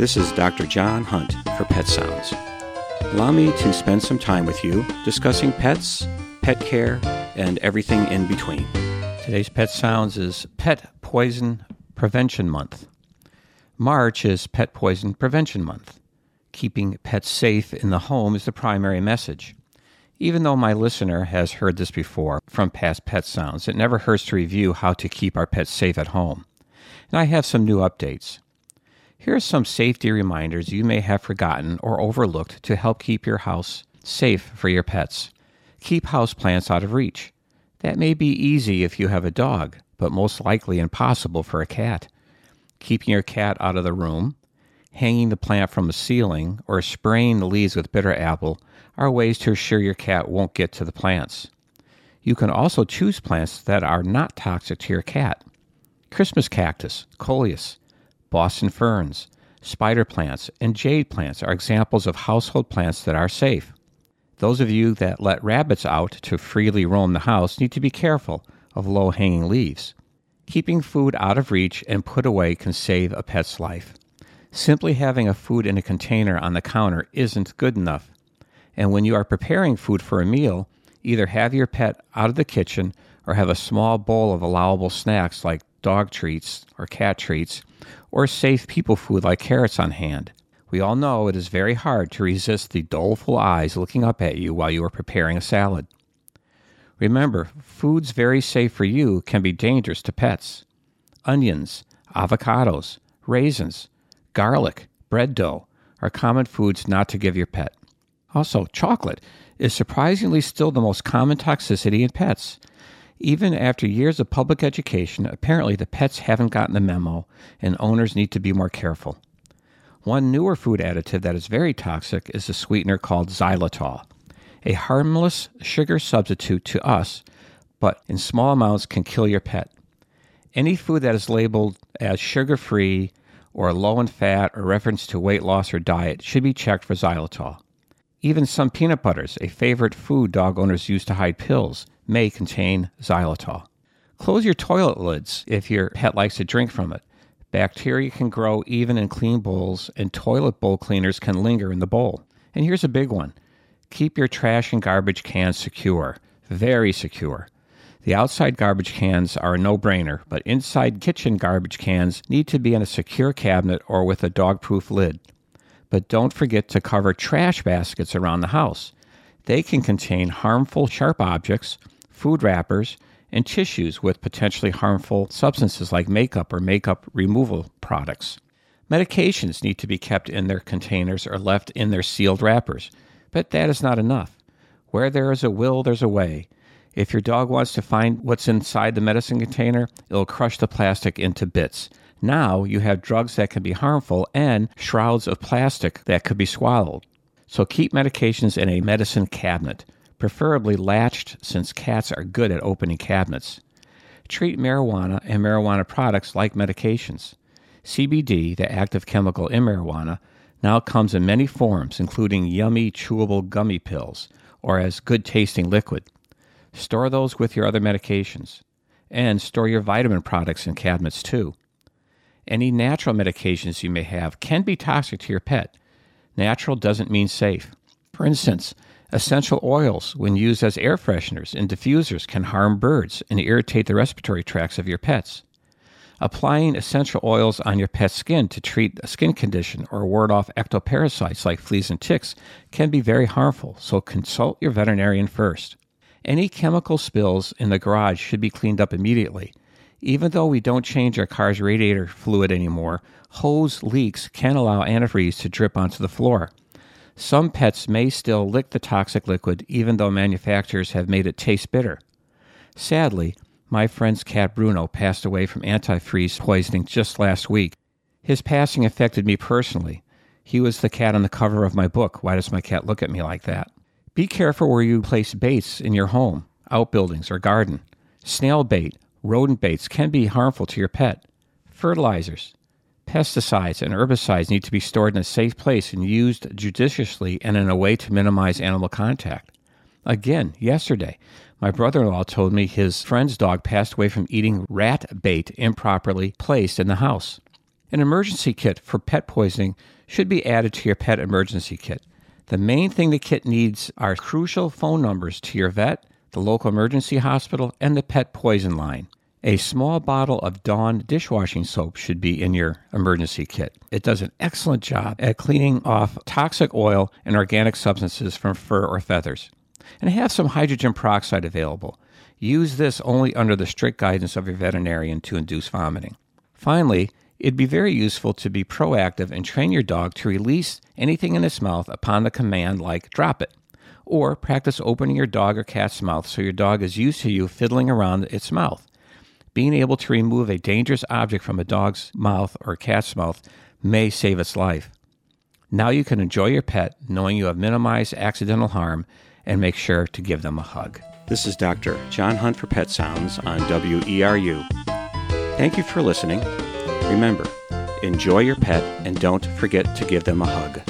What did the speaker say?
This is Dr. John Hunt for Pet Sounds. Allow me to spend some time with you discussing pets, pet care, and everything in between. Today's Pet Sounds is Pet Poison Prevention Month. March is Pet Poison Prevention Month. Keeping pets safe in the home is the primary message. Even though my listener has heard this before from past Pet Sounds, it never hurts to review how to keep our pets safe at home. And I have some new updates. Here are some safety reminders you may have forgotten or overlooked to help keep your house safe for your pets. Keep houseplants out of reach. That may be easy if you have a dog, but most likely impossible for a cat. Keeping your cat out of the room, hanging the plant from the ceiling, or spraying the leaves with bitter apple are ways to assure your cat won't get to the plants. You can also choose plants that are not toxic to your cat. Christmas cactus, coleus, Boston ferns, spider plants, and jade plants are examples of household plants that are safe. Those of you that let rabbits out to freely roam the house need to be careful of low hanging leaves. Keeping food out of reach and put away can save a pet's life. Simply having a food in a container on the counter isn't good enough. And when you are preparing food for a meal, either have your pet out of the kitchen or have a small bowl of allowable snacks like dog treats or cat treats or safe people food like carrots on hand. We all know it is very hard to resist the doleful eyes looking up at you while you are preparing a salad. Remember, foods very safe for you can be dangerous to pets. Onions, avocados, raisins, garlic, bread dough are common foods not to give your pet. Also, chocolate is surprisingly still the most common toxicity in pets. Even after years of public education, apparently the pets haven't gotten the memo, and owners need to be more careful. One newer food additive that is very toxic is a sweetener called xylitol, a harmless sugar substitute to us, but in small amounts can kill your pet. Any food that is labeled as sugar free or low in fat or reference to weight loss or diet should be checked for xylitol. Even some peanut butters, a favorite food dog owners use to hide pills, may contain xylitol. Close your toilet lids if your pet likes to drink from it. Bacteria can grow even in clean bowls, and toilet bowl cleaners can linger in the bowl. And here's a big one keep your trash and garbage cans secure, very secure. The outside garbage cans are a no brainer, but inside kitchen garbage cans need to be in a secure cabinet or with a dog proof lid. But don't forget to cover trash baskets around the house. They can contain harmful sharp objects food wrappers, and tissues with potentially harmful substances like makeup or makeup removal products. Medications need to be kept in their containers or left in their sealed wrappers, but that is not enough. Where there is a will, there's a way. If your dog wants to find what's inside the medicine container, it'll crush the plastic into bits. Now you have drugs that can be harmful and shrouds of plastic that could be swallowed. So keep medications in a medicine cabinet preferably latched since cats are good at opening cabinets. Treat marijuana and marijuana products like medications. CBD, the active chemical in marijuana, now comes in many forms, including yummy, chewable gummy pills or as good tasting liquid. Store those with your other medications. And store your vitamin products in cabinets too. Any natural medications you may have can be toxic to your pet. Natural doesn't mean safe. For instance, Essential oils, when used as air fresheners and diffusers, can harm birds and irritate the respiratory tracts of your pets. Applying essential oils on your pet's skin to treat a skin condition or ward off ectoparasites like fleas and ticks can be very harmful, so consult your veterinarian first. Any chemical spills in the garage should be cleaned up immediately. Even though we don't change our car's radiator fluid anymore, hose leaks can allow antifreeze to drip onto the floor. Some pets may still lick the toxic liquid even though manufacturers have made it taste bitter. Sadly, my friend's cat Bruno passed away from antifreeze poisoning just last week. His passing affected me personally. He was the cat on the cover of my book, Why Does My Cat Look at Me Like That? Be careful where you place baits in your home, outbuildings, or garden. Snail bait, rodent baits can be harmful to your pet. Fertilizers, Pesticides and herbicides need to be stored in a safe place and used judiciously and in a way to minimize animal contact. Again, yesterday, my brother in law told me his friend's dog passed away from eating rat bait improperly placed in the house. An emergency kit for pet poisoning should be added to your pet emergency kit. The main thing the kit needs are crucial phone numbers to your vet, the local emergency hospital, and the pet poison line. A small bottle of Dawn dishwashing soap should be in your emergency kit. It does an excellent job at cleaning off toxic oil and organic substances from fur or feathers. And have some hydrogen peroxide available. Use this only under the strict guidance of your veterinarian to induce vomiting. Finally, it'd be very useful to be proactive and train your dog to release anything in its mouth upon the command like drop it. Or practice opening your dog or cat's mouth so your dog is used to you fiddling around its mouth. Being able to remove a dangerous object from a dog's mouth or cat's mouth may save its life. Now you can enjoy your pet knowing you have minimized accidental harm and make sure to give them a hug. This is Dr. John Hunt for Pet Sounds on WERU. Thank you for listening. Remember, enjoy your pet and don't forget to give them a hug.